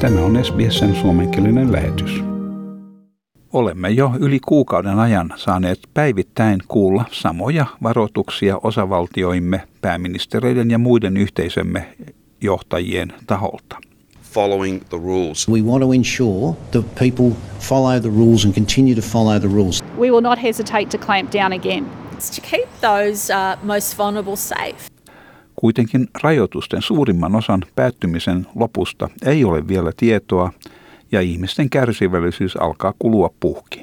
Tämä on SBSn suomenkielinen lähetys. Olemme jo yli kuukauden ajan saaneet päivittäin kuulla samoja varoituksia osavaltioimme, pääministereiden ja muiden yhteisömme johtajien taholta. Following the rules. We want to ensure that people follow the rules and continue to follow the rules. We will not hesitate to clamp down again. to keep those uh, most vulnerable safe. Kuitenkin rajoitusten suurimman osan päättymisen lopusta ei ole vielä tietoa ja ihmisten kärsivällisyys alkaa kulua puhki.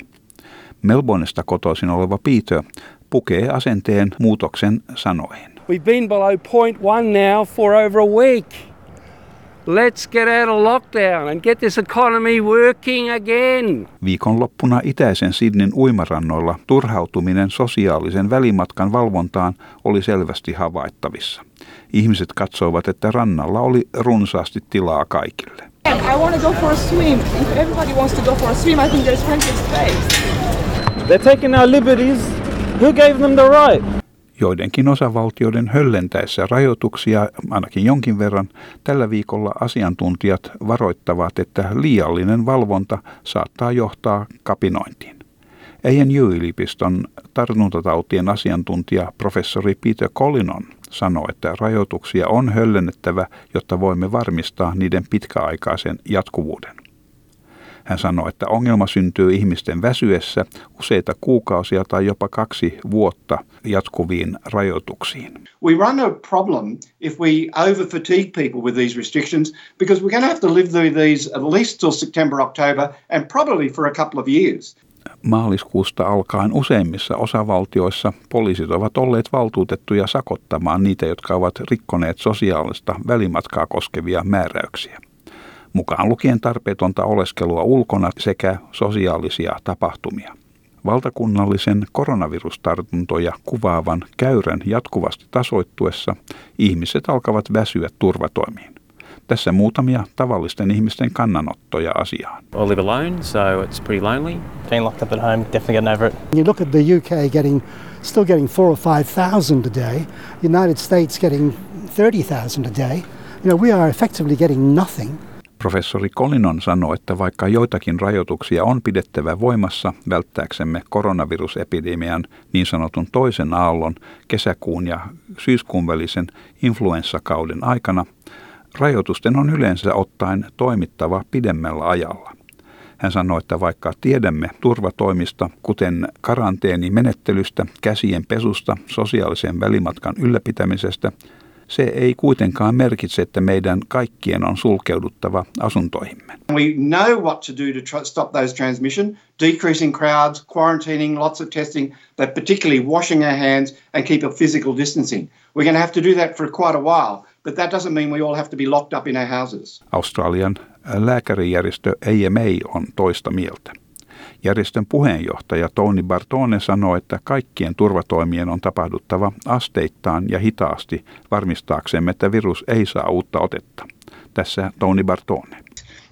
Melbourneista kotoisin oleva Peter pukee asenteen muutoksen sanoihin. We've been below point one now for over a week. Let's get out of lockdown and get this economy working again. Viikonloppuna itäisen Sidnin uimarannoilla turhautuminen sosiaalisen välimatkan valvontaan oli selvästi havaittavissa. Ihmiset katsoivat, että rannalla oli runsaasti tilaa kaikille. I want to go for a swim. If everybody wants to go for a swim, I think there's plenty of space. They're taking our liberties. Who gave them the right? Joidenkin osavaltioiden höllentäessä rajoituksia ainakin jonkin verran tällä viikolla asiantuntijat varoittavat, että liiallinen valvonta saattaa johtaa kapinointiin. ANU-yliopiston tartuntatautien asiantuntija professori Peter Collinon sanoi, että rajoituksia on höllennettävä, jotta voimme varmistaa niiden pitkäaikaisen jatkuvuuden. Hän sanoi, että ongelma syntyy ihmisten väsyessä useita kuukausia tai jopa kaksi vuotta jatkuviin rajoituksiin. We run a problem if we over fatigue people with these restrictions because we're going to have to live through these at least till September, October and probably for a couple of years. Maaliskuusta alkaen useimmissa osavaltioissa poliisit ovat olleet valtuutettuja sakottamaan niitä, jotka ovat rikkoneet sosiaalista välimatkaa koskevia määräyksiä mukaan lukien tarpeetonta oleskelua ulkona sekä sosiaalisia tapahtumia. Valtakunnallisen koronavirustartuntoja kuvaavan käyrän jatkuvasti tasoittuessa ihmiset alkavat väsyä turvatoimiin. Tässä muutamia tavallisten ihmisten kannanottoja asiaan. I live alone, so it's pretty lonely. Being locked up at home, definitely getting over it. You look at the UK getting still getting four or five thousand a day, United States getting thirty thousand a day. You know, we are effectively getting nothing. Professori Kolinon sanoi, että vaikka joitakin rajoituksia on pidettävä voimassa välttääksemme koronavirusepidemian niin sanotun toisen aallon kesäkuun ja syyskuun välisen influenssakauden aikana, rajoitusten on yleensä ottaen toimittava pidemmällä ajalla. Hän sanoi, että vaikka tiedämme turvatoimista, kuten karanteenimenettelystä, käsien pesusta, sosiaalisen välimatkan ylläpitämisestä, se ei kuitenkaan merkitse, että meidän kaikkien on sulkeuduttava asuntoihimme. We know what to do to stop those transmission, decreasing crowds, quarantining, lots of testing, but particularly washing our hands and keep a physical distancing. We're going to have to do that for quite a while, but that doesn't mean we all have to be locked up in our houses. Australian lääkärijärjestö AMA on toista mieltä. Järjestön puheenjohtaja Tony Bartone sanoi, että kaikkien turvatoimien on tapahduttava asteittain ja hitaasti varmistaaksemme, että virus ei saa uutta otetta. Tässä Tony Bartone.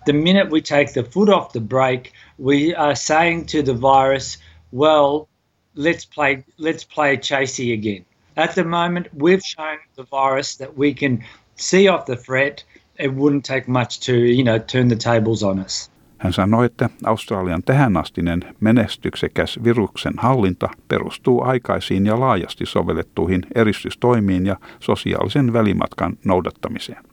The minute we take the foot off the brake, we are saying to the virus, well, let's play, let's play chasey again. At the moment, we've shown the virus that we can see off the threat. It wouldn't take much to, you know, turn the tables on us. Hän sanoi, että Australian tähänastinen menestyksekäs viruksen hallinta perustuu aikaisiin ja laajasti sovellettuihin eristystoimiin ja sosiaalisen välimatkan noudattamiseen.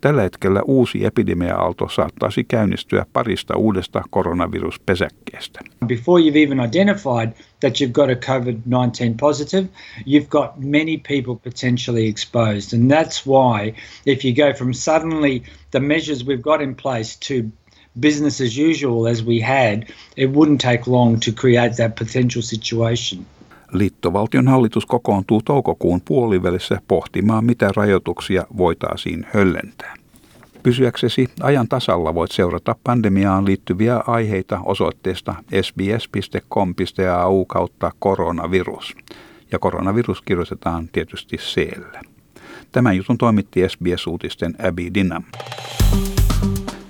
Tällä hetkellä uusi epidemia-aalto saattaisi käynnistyä parista uudesta koronaviruspesäkkeestä. Before you've even identified that you've got a COVID-19 positive, you've got many people potentially exposed. And that's why if you go from suddenly the measures we've got in place to business as usual as we had, it wouldn't take long to create that potential situation. Liittovaltion hallitus kokoontuu toukokuun puolivälissä pohtimaan, mitä rajoituksia voitaisiin höllentää. Pysyäksesi ajan tasalla voit seurata pandemiaan liittyviä aiheita osoitteesta sbs.com.au kautta koronavirus. Ja koronavirus kirjoitetaan tietysti siellä. Tämän jutun toimitti SBS-uutisten Abby Dinam.